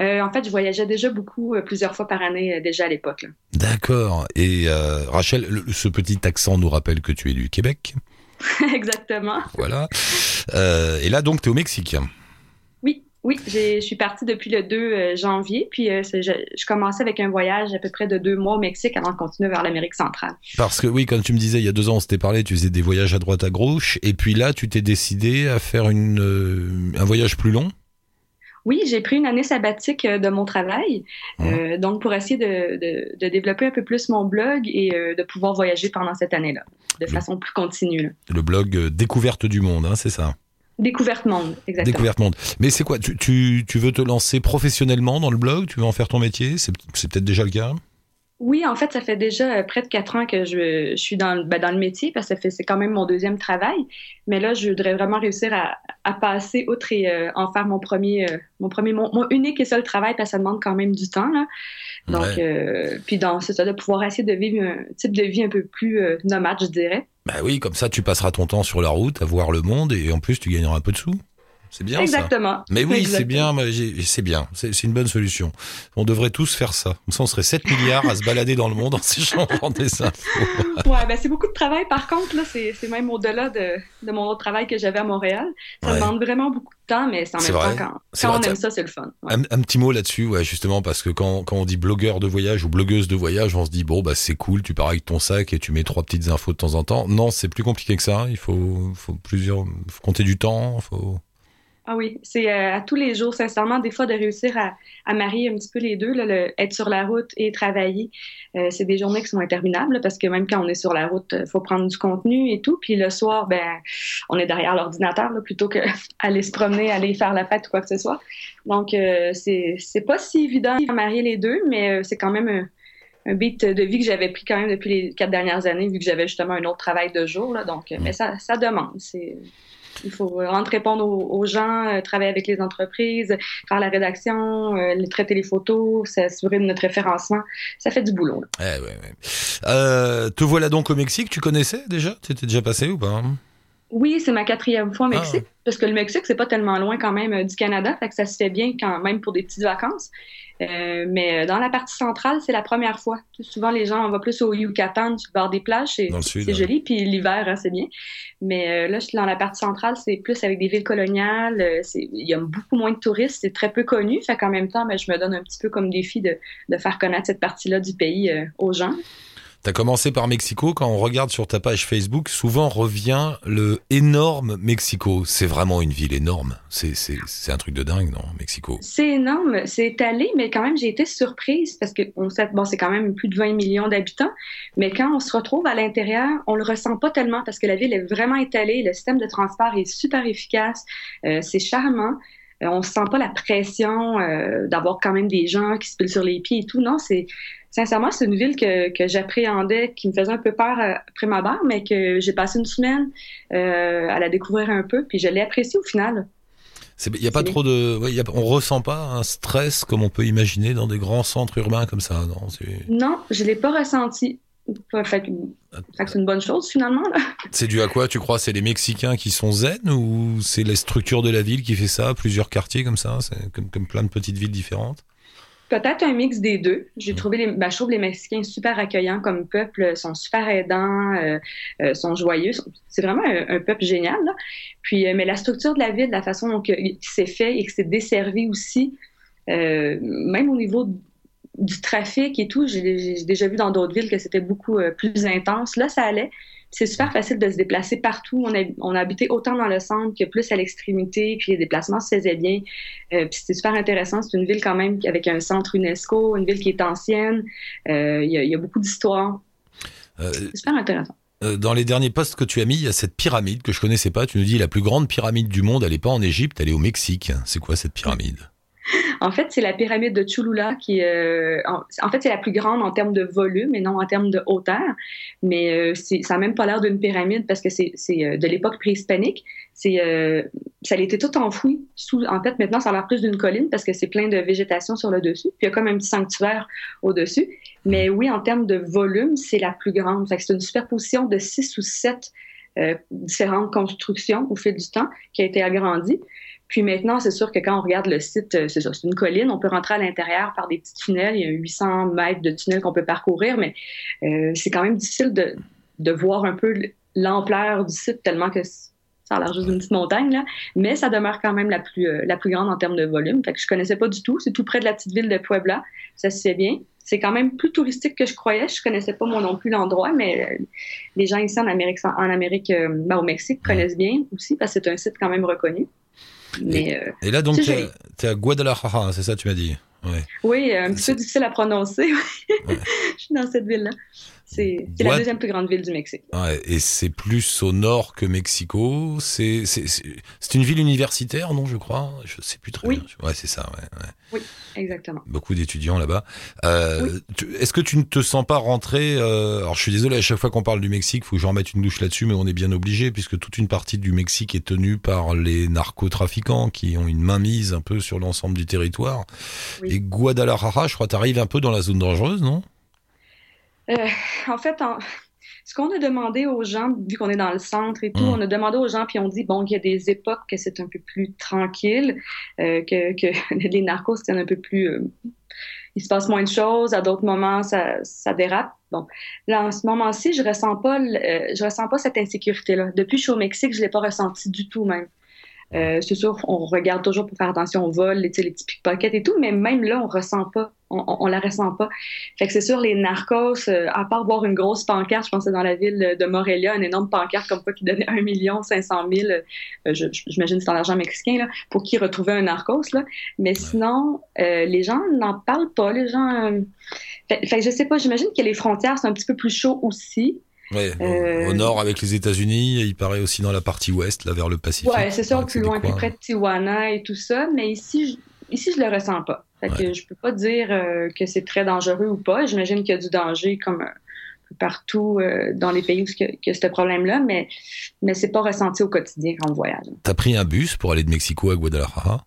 Euh, en fait, je voyageais déjà beaucoup, euh, plusieurs fois par année, euh, déjà à l'époque. D'accord. Et Rachel, le- ce petit accent nous rappelle que tu es du Québec? Exactement. Voilà. Et là, donc, tu es au Mexique. Oui, je suis partie depuis le 2 euh, janvier, puis euh, je, je commençais avec un voyage à peu près de deux mois au Mexique avant de continuer vers l'Amérique centrale. Parce que oui, comme tu me disais, il y a deux ans, on s'était parlé, tu faisais des voyages à droite à gauche. Et puis là, tu t'es décidé à faire une, euh, un voyage plus long? Oui, j'ai pris une année sabbatique de mon travail, euh, donc pour essayer de, de- de développer un peu plus mon blog et euh, de pouvoir voyager pendant cette année-là, de Le- façon plus continue. là. Le blog Découverte du Monde, hein, c'est ça? Découverte monde, exactement. Découverte Monde. Mais c'est quoi? Tu, tu, tu veux te lancer professionnellement dans le blog? Tu veux en faire ton métier? C'est peut-être déjà le cas Oui, en fait, ça fait déjà euh, près de quatre ans que je, je suis dans, le- ben, dans le métier parce que c'est quand même mon deuxième travail. Mais là, je voudrais vraiment réussir à, à passer outre et euh, en faire mon premier, euh, mon premier, mon, mon unique et seul travail parce que ça demande quand même du temps. Là. Donc, Ouais. euh, puis dans c'est ça, de pouvoir essayer de vivre un type de vie un peu plus nomade, je dirais. Bah oui, comme ça, tu passeras ton temps sur la route à voir le monde et en plus, tu gagneras un peu de sous. C'est bien ça. Exactement. Mais oui, c'est bien, c'est bien, c'est une bonne solution. On devrait tous faire ça. Comme ça, on serait 7 milliards à se balader dans le monde en s'échangeant des infos. Ouais, ben c'est beaucoup de travail. Par contre, là, c'est même au-delà de, de mon autre travail que j'avais à Montréal. Ça Ouais. demande vraiment beaucoup de temps, mais c'est en même vrai. temps, quand, C'est quand vrai, on aime ça, c'est le fun. Ouais. Un, un petit mot là-dessus, ouais, justement, parce que quand, quand on dit blogueur de voyage ou blogueuse de voyage, on se dit, bon, bah, c'est cool, tu pars avec ton sac et tu mets trois petites infos de temps en temps. Non, c'est plus compliqué que ça. Il faut, faut plusieurs, faut compter du temps, faut. Ah oui, c'est euh, à tous les jours, sincèrement, des fois de réussir à, à marier un petit peu les deux, là, le- être sur la route et travailler. Euh, c'est des journées qui sont interminables là, parce que même quand on est sur la route, il faut prendre du contenu et tout. Puis le soir, ben, on est derrière l'ordinateur plutôt que aller se promener, aller faire la fête ou quoi que ce soit. Donc, euh, c'est pas si évident de marier les deux, mais euh, c'est quand même un, un beat de vie que j'avais pris quand même depuis les quatre dernières années, vu que j'avais justement un autre travail de jour. Là, donc, euh, mais ça, ça demande. C'est il faut répondre aux, aux gens, euh, travailler avec les entreprises, faire la rédaction, euh, traiter les photos, s'assurer de notre référencement. Ça fait du boulot. Eh, ouais, ouais. Euh, te voilà donc au Mexique. Tu connaissais déjà? Tu étais déjà passé ou pas? Oui, c'est ma quatrième fois au Ah. Mexique, parce que le Mexique, c'est pas tellement loin quand même euh, du Canada, fait que ça se fait bien quand même pour des petites vacances. Euh, mais euh, dans la partie centrale, c'est la première fois. Souvent, les gens, on va plus au Yucatan, le bord des plages, c'est ouais. joli, puis l'hiver, hein, c'est bien. Mais euh, là, je suis dans la partie centrale, c'est plus avec des villes coloniales, euh, il y a beaucoup moins de touristes, c'est très peu connu, fait qu'en même temps, ben, je me donne un petit peu comme défi de, de faire connaître cette partie-là du pays aux gens. T'as commencé par Mexico. Quand on regarde sur ta page Facebook, souvent revient le énorme Mexico. C'est vraiment une ville énorme. C'est, un truc de dingue, non, Mexico? C'est énorme, c'est étalé, mais quand même, j'ai été surprise parce que on sait, bon, c'est quand même plus de 20 millions d'habitants, mais quand on se retrouve à l'intérieur, on le ressent pas tellement parce que la ville est vraiment étalée, le système de transport est super efficace, euh, c'est charmant. Euh, on sent pas la pression euh, d'avoir quand même des gens qui se pilent sur les pieds et tout. Non, c'est sincèrement, c'est une ville que, que j'appréhendais, qui me faisait un peu peur euh, après ma barre, mais que j'ai passé une semaine euh, à la découvrir un peu, puis je l'ai appréciée au final. Il n'y a pas trop de, ouais, y a, on ressent pas un stress comme on peut imaginer dans des grands centres urbains comme ça, non? Non, je l'ai pas ressenti. Fait que, fait que c'est une bonne chose finalement. C'est dû à quoi? Tu crois C'est les Mexicains qui sont zen ou c'est la structure de la ville qui fait ça Plusieurs quartiers comme ça, comme, comme plein de petites villes différentes? Peut-être un mix des deux. J'ai trouvé les, ben, je trouve les Mexicains super accueillants comme peuple, sont super aidants, euh, euh, sont joyeux. C'est vraiment un, un, peuple génial. Là. Puis, euh, mais la structure de la ville, la façon dont c'est fait et que c'est desservi aussi, même au niveau du trafic et tout, j'ai déjà vu dans d'autres villes que c'était beaucoup plus intense. Là, ça allait. C'est super facile de se déplacer partout. On a, on a habité autant dans le centre que plus à l'extrémité, puis les déplacements se faisaient bien. Euh, puis c'était super intéressant. C'est une ville quand même avec un centre UNESCO, une ville qui est ancienne. Euh, il y, y, a beaucoup d'histoire. Euh, c'est super intéressant. Dans les derniers posts que tu as mis, il y a cette pyramide que je connaissais pas. Tu nous dis la plus grande pyramide du monde, elle est pas en Égypte, elle est au Mexique. C'est quoi cette pyramide? en fait, c'est la pyramide de Cholula qui, euh, en, en, fait, c'est la plus grande en termes de volume et non en termes de hauteur. Mais euh, ça n'a même pas l'air d'une pyramide parce que c'est euh, de l'époque préhispanique. C'est, euh, ça a été tout enfoui. Sous, en fait, maintenant, ça a l'air plus d'une colline parce que c'est plein de végétation sur le dessus. Puis il y a comme un petit sanctuaire au-dessus. Mais oui, en termes de volume, c'est la plus grande. C'est une superposition de six ou sept différentes constructions au fil du temps qui a été agrandie. Puis maintenant, c'est sûr que quand on regarde le site, euh, c'est c'est une colline, on peut rentrer à l'intérieur par des petits tunnels. Il y a 800 mètres de tunnels qu'on peut parcourir, mais euh, c'est quand même difficile de, de voir un peu l'ampleur du site tellement que ça a l'air juste d'une petite montagne, là. Mais ça demeure quand même la plus, euh, la plus grande en termes de volume. Fait que je connaissais pas du tout. C'est tout près de la petite ville de Puebla. Ça se fait bien. C'est quand même plus touristique que je croyais. Je connaissais pas moi non plus l'endroit, mais euh, les gens ici en Amérique, en Amérique, euh, ben, au Mexique connaissent bien aussi parce que c'est un site quand même reconnu. Mais, et, euh, et, là, donc, tu es, à Guadalajara, c'est ça, tu m'as dit? Ouais. Oui, un petit peu difficile à prononcer. Ouais. je suis dans cette ville-là. C'est la deuxième plus grande ville du Mexique. Ouais, et c'est plus au nord que Mexico. C'est une ville universitaire, non, je crois? Je sais plus très oui. bien. Ouais, c'est ça, ouais, ouais, Oui, exactement. Beaucoup d'étudiants là-bas. Euh, oui. Est-ce que tu ne te sens pas rentré euh, Alors, je suis désolé, à chaque fois qu'on parle du Mexique, il faut que je remette une douche là-dessus, mais on est bien obligé, puisque toute une partie du Mexique est tenue par les narcotrafiquants qui ont une mainmise un peu sur l'ensemble du territoire. Oui. Et Guadalajara, je crois, tu arrives un peu dans la zone dangereuse, non? En fait, en... ce qu'on a demandé aux gens, vu qu'on est dans le centre et tout, Mm. on a demandé aux gens, puis on dit, bon, il y a des époques que c'est un peu plus tranquille, euh, que, que les narcos, c'est un peu plus... Euh, il se passe moins de choses, à d'autres moments, ça, ça dérape. Bon, là, en ce moment-ci, je ressens pas, je ressens pas cette insécurité-là. Depuis que je suis au Mexique, je l'ai pas ressenti du tout, même. Euh, c'est sûr, on regarde toujours pour faire attention au vol, les, les petits pickpockets et tout, mais même là, on ressent pas, on, on, on la ressent pas. Fait que c'est sûr, les narcos, euh, à part voir une grosse pancarte, je pensais dans la ville de Morelia, une énorme pancarte comme quoi qui donnait 1 million 500 000, euh, j'imagine c'est dans l'argent mexicain, là, pour qui retrouver un narcos, là. Mais sinon, euh, les gens n'en parlent pas, les gens... euh, Fait, fait que je sais pas, j'imagine que les frontières sont un petit peu plus chauds aussi. Ouais, euh... au, nord avec les États-Unis, il paraît aussi dans la partie ouest, là vers le Pacifique. Ouais, c'est sûr, plus loin, plus près de Tijuana et tout ça, mais ici, je, ici je le ressens pas. Fait ouais. que je peux pas dire euh, que c'est très dangereux ou pas. J'imagine qu'il y a du danger comme euh, partout euh, dans les pays où il y a, ce problème-là, mais mais c'est pas ressenti au quotidien quand on voyage. T'as pris un bus pour aller de Mexico à Guadalajara?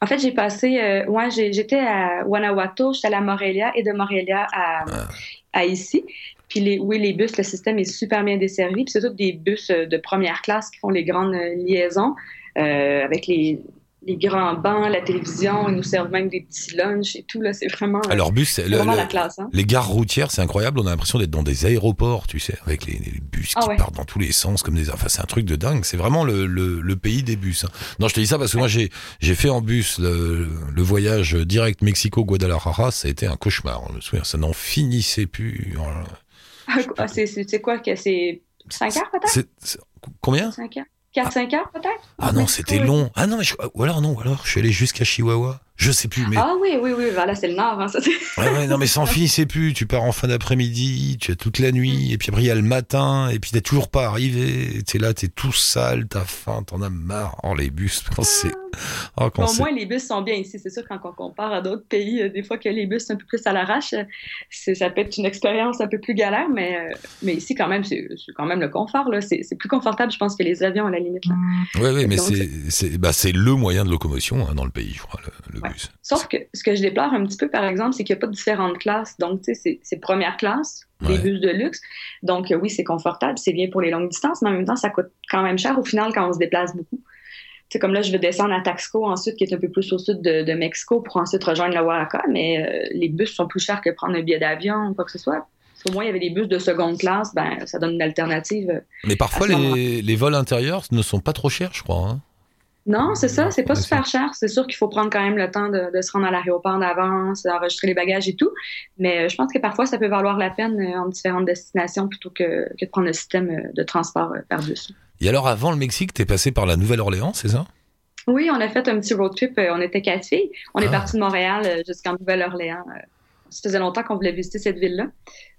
En fait, j'ai passé, euh, ouais, j'étais à Guanajuato, j'étais à Morelia et de Morelia à, ah. à ici. Puis les, oui, les bus, le système est super bien desservi. Puis c'est tous des bus euh, de première classe qui font les grandes euh, liaisons euh, avec les, les, grands bancs, la télévision. Ils nous servent même des petits lunchs et tout. Là, c'est vraiment, Alors, bus, c'est vraiment le, la classe. Hein? Les gares routières, c'est incroyable. On a l'impression d'être dans des aéroports, tu sais, avec les, les bus qui ah ouais. partent dans tous les sens comme des. Enfin, c'est un truc de dingue. C'est vraiment le, le, le, pays des bus. Hein. Non, je te dis ça parce que moi, j'ai j'ai fait en bus le, le voyage direct Mexico-Guadalajara. Ça a été un cauchemar. Je me souviens, ça n'en finissait plus. Ah, c'est- c'est quoi que c'est 5 heures peut-être? Combien? 5 heures. 4-5 heures peut-être? Ah non, c'était long. Ah non, mais je- ou alors non, ou alors je suis allé jusqu'à Chihuahua. Je sais plus, mais Ah oui, oui, oui, voilà, c'est le nord. Hein, ça, c'est- Ouais, non, mais sans finissait plus. Tu pars en fin d'après-midi, tu as toute la nuit, et puis après il y a le matin, et puis t'es toujours pas arrivé. T'es là, t'es tout sale, t'as faim, t'en as marre. Oh, les bus, quand c'est. Oh, quand Au c'est. moins, les bus sont bien ici. C'est sûr, quand on compare à d'autres pays, euh, des fois que les bus sont un peu plus à l'arrache, euh, c'est- ça peut être une expérience un peu plus galère, mais, euh, mais ici, quand même, c'est c'est quand même le confort. C'est c'est plus confortable, je pense, que les avions, à la limite. là. Ouais, ouais, mais c'est, c'est, bah, c'est le moyen de locomotion hein, dans le pays, je crois, le, le Ouais. Sauf que ce que je déplore un petit peu, par exemple, c'est qu'il n'y a pas de différentes classes. Donc, tu sais, c'est- première classe, Ouais. des bus de luxe. Donc, euh, oui, c'est confortable, c'est bien pour les longues distances, mais en même temps, ça coûte quand même cher au final quand on se déplace beaucoup. C'est comme là, je vais descendre à Taxco ensuite, qui est un peu plus au sud de, de Mexico, pour ensuite rejoindre la Oaxaca, mais euh, les bus sont plus chers que prendre un billet d'avion ou quoi que ce soit. Au moins il y avait des bus de seconde classe, ben ça donne une alternative. Mais parfois, les, les vols intérieurs ne sont pas trop chers, je crois. hein. Non, c'est ça, c'est pas super cher. C'est sûr qu'il faut prendre quand même le temps de, de se rendre à l'aéroport d'avance, d'enregistrer les bagages et tout. Mais euh, je pense que parfois, ça peut valoir la peine euh, en différentes destinations plutôt que, que de prendre le système euh, de transport par bus. Et alors, avant le Mexique, t'es passé par la Nouvelle-Orléans, c'est ça? Oui, on a fait un petit road trip. On était quatre filles. On Ah. est parti de Montréal jusqu'en Nouvelle-Orléans. Ça faisait longtemps qu'on voulait visiter cette ville-là.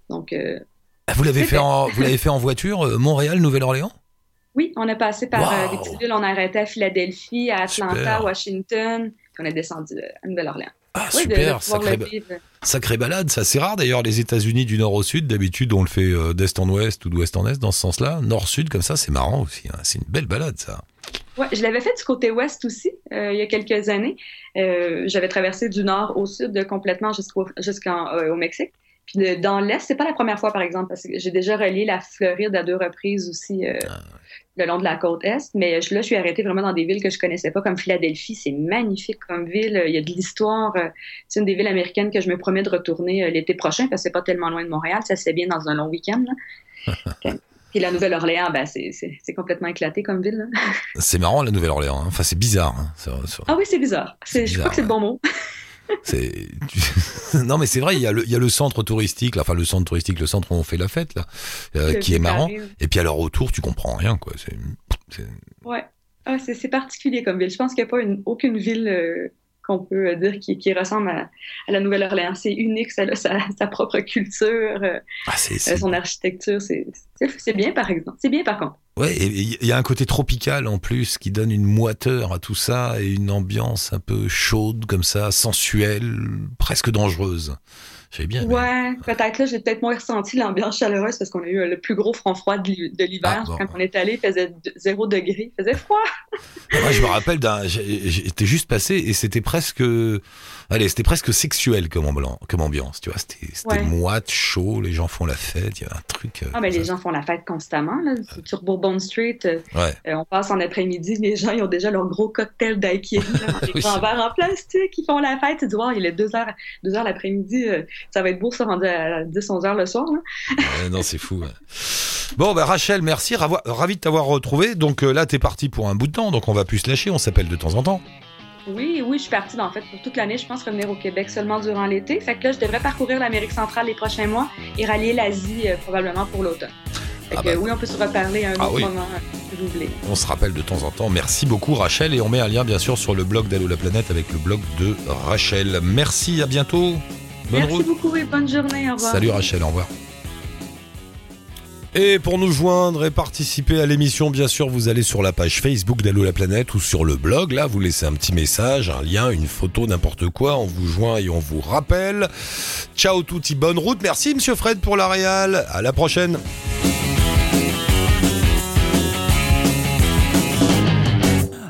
Donc, euh, Ah, Vous l'avez fait en, vous l'avez fait en voiture, Montréal, Nouvelle-Orléans? Oui, on a passé par euh, Wow. des petites villes. On a arrêté à Philadelphie, à Atlanta, Super. Washington. Puis on est descendu euh, à Nouvelle-Orléans. Ah, Oui, de- de super, pouvoir sacré, vivre. sacré balade. Ça, c'est rare d'ailleurs, les États-Unis du nord au sud. D'habitude, on le fait euh, d'est en ouest ou d'ouest en est dans ce sens-là. Nord-sud, comme ça, c'est marrant aussi. hein. C'est une belle balade, ça. Ouais, je l'avais fait du côté ouest aussi, euh, il y a quelques années. Euh, J'avais traversé du nord au sud euh, complètement jusqu'au jusqu'en euh, au Mexique. Puis dans l'est, c'est pas la première fois par exemple, parce que j'ai déjà relié la Floride à deux reprises aussi euh, Ah, le long de la côte est. Mais je- là, je suis arrêtée vraiment dans des villes que je connaissais pas, comme Philadelphie. C'est magnifique comme ville. Il y a de l'histoire. Euh, C'est une des villes américaines que je me promets de retourner euh, l'été prochain, parce que c'est pas tellement loin de Montréal. Ça fait bien dans un long week-end. Puis la Nouvelle-Orléans, ben, c'est- c'est c'est complètement éclaté comme ville. C'est marrant, la Nouvelle-Orléans. hein. Enfin, c'est bizarre. hein. C'est- c'est- Ah oui, c'est bizarre. C'est C'est- Je crois que c'est le bon mot. Non mais c'est vrai, il y a le il y a le centre touristique, là, enfin le centre touristique, le centre où on fait la fête là, euh, qui est marrant. Et puis alors autour, tu comprends rien quoi. C'est c'est- Ouais. Ah, c'est c'est particulier comme ville. Je pense qu'il n'y a pas une, aucune ville euh, qu'on peut euh, dire qui, qui ressemble à, à la Nouvelle-Orléans. C'est unique, ça a sa, sa propre culture, euh, ah c'est euh, son architecture. C'est bien, par exemple. C'est bien, par contre. ouais. et Il y a un côté tropical en plus qui donne une moiteur à tout ça et une ambiance un peu chaude comme ça, sensuelle, presque dangereuse. J'ai bien. Ouais, peut-être là, j'ai peut-être moins ressenti l'ambiance chaleureuse parce qu'on a eu euh, le plus gros front froid de l'hi- de l'hiver. Ah, bon. Quand on est allé, il faisait de- zéro degré. Il faisait froid. Moi, je me rappelle d'un. J'étais juste passé et c'était presque. Allez, c'était presque sexuel comme, ambiance, tu vois. C'était Ouais. moite, chaud, les gens font la fête, il y a un truc. euh, Ah, mais les gens font la fête constamment. Là. Sur Bourbon Street, euh, Ouais. Euh, on passe en après-midi, les gens ils ont déjà leur gros cocktail daiquiri, des grands verres en plastique, ils font la fête. Tu dis, wow, il est 2 heures, 2 heures l'après-midi, euh, ça va être beau, ça rendu à 10-11 heures le soir. Là. Non, c'est fou. Bon, bah, Rachel, merci. Ravi de t'avoir retrouvé. Donc euh, là, t'es parti pour un bout de temps, donc on va plus se lâcher. On s'appelle de temps en temps. Oui, oui, je suis partie en fait pour toute l'année. Je pense revenir au Québec seulement durant l'été. Fait que là, je devrais parcourir l'Amérique centrale les prochains mois et rallier l'Asie euh, probablement pour l'automne. Fait Ah que, bah. oui, on peut se reparler un Ah autre oui. moment euh, voulez. On se rappelle de temps en temps. Merci beaucoup, Rachel. Et on met un lien, bien sûr, sur le blog d'Allo la planète avec le blog de Rachel. Merci, à bientôt. Bonne Merci route. beaucoup et bonne journée. Au revoir. Salut Rachel, au revoir. Et pour nous joindre et participer à l'émission, bien sûr, vous allez sur la page Facebook d'Allo la planète ou sur le blog. Là, vous laissez un petit message, un lien, une photo, n'importe quoi. On vous joint et on vous rappelle. Ciao touti, bonne route. Merci Monsieur Fred pour la réal. À la prochaine.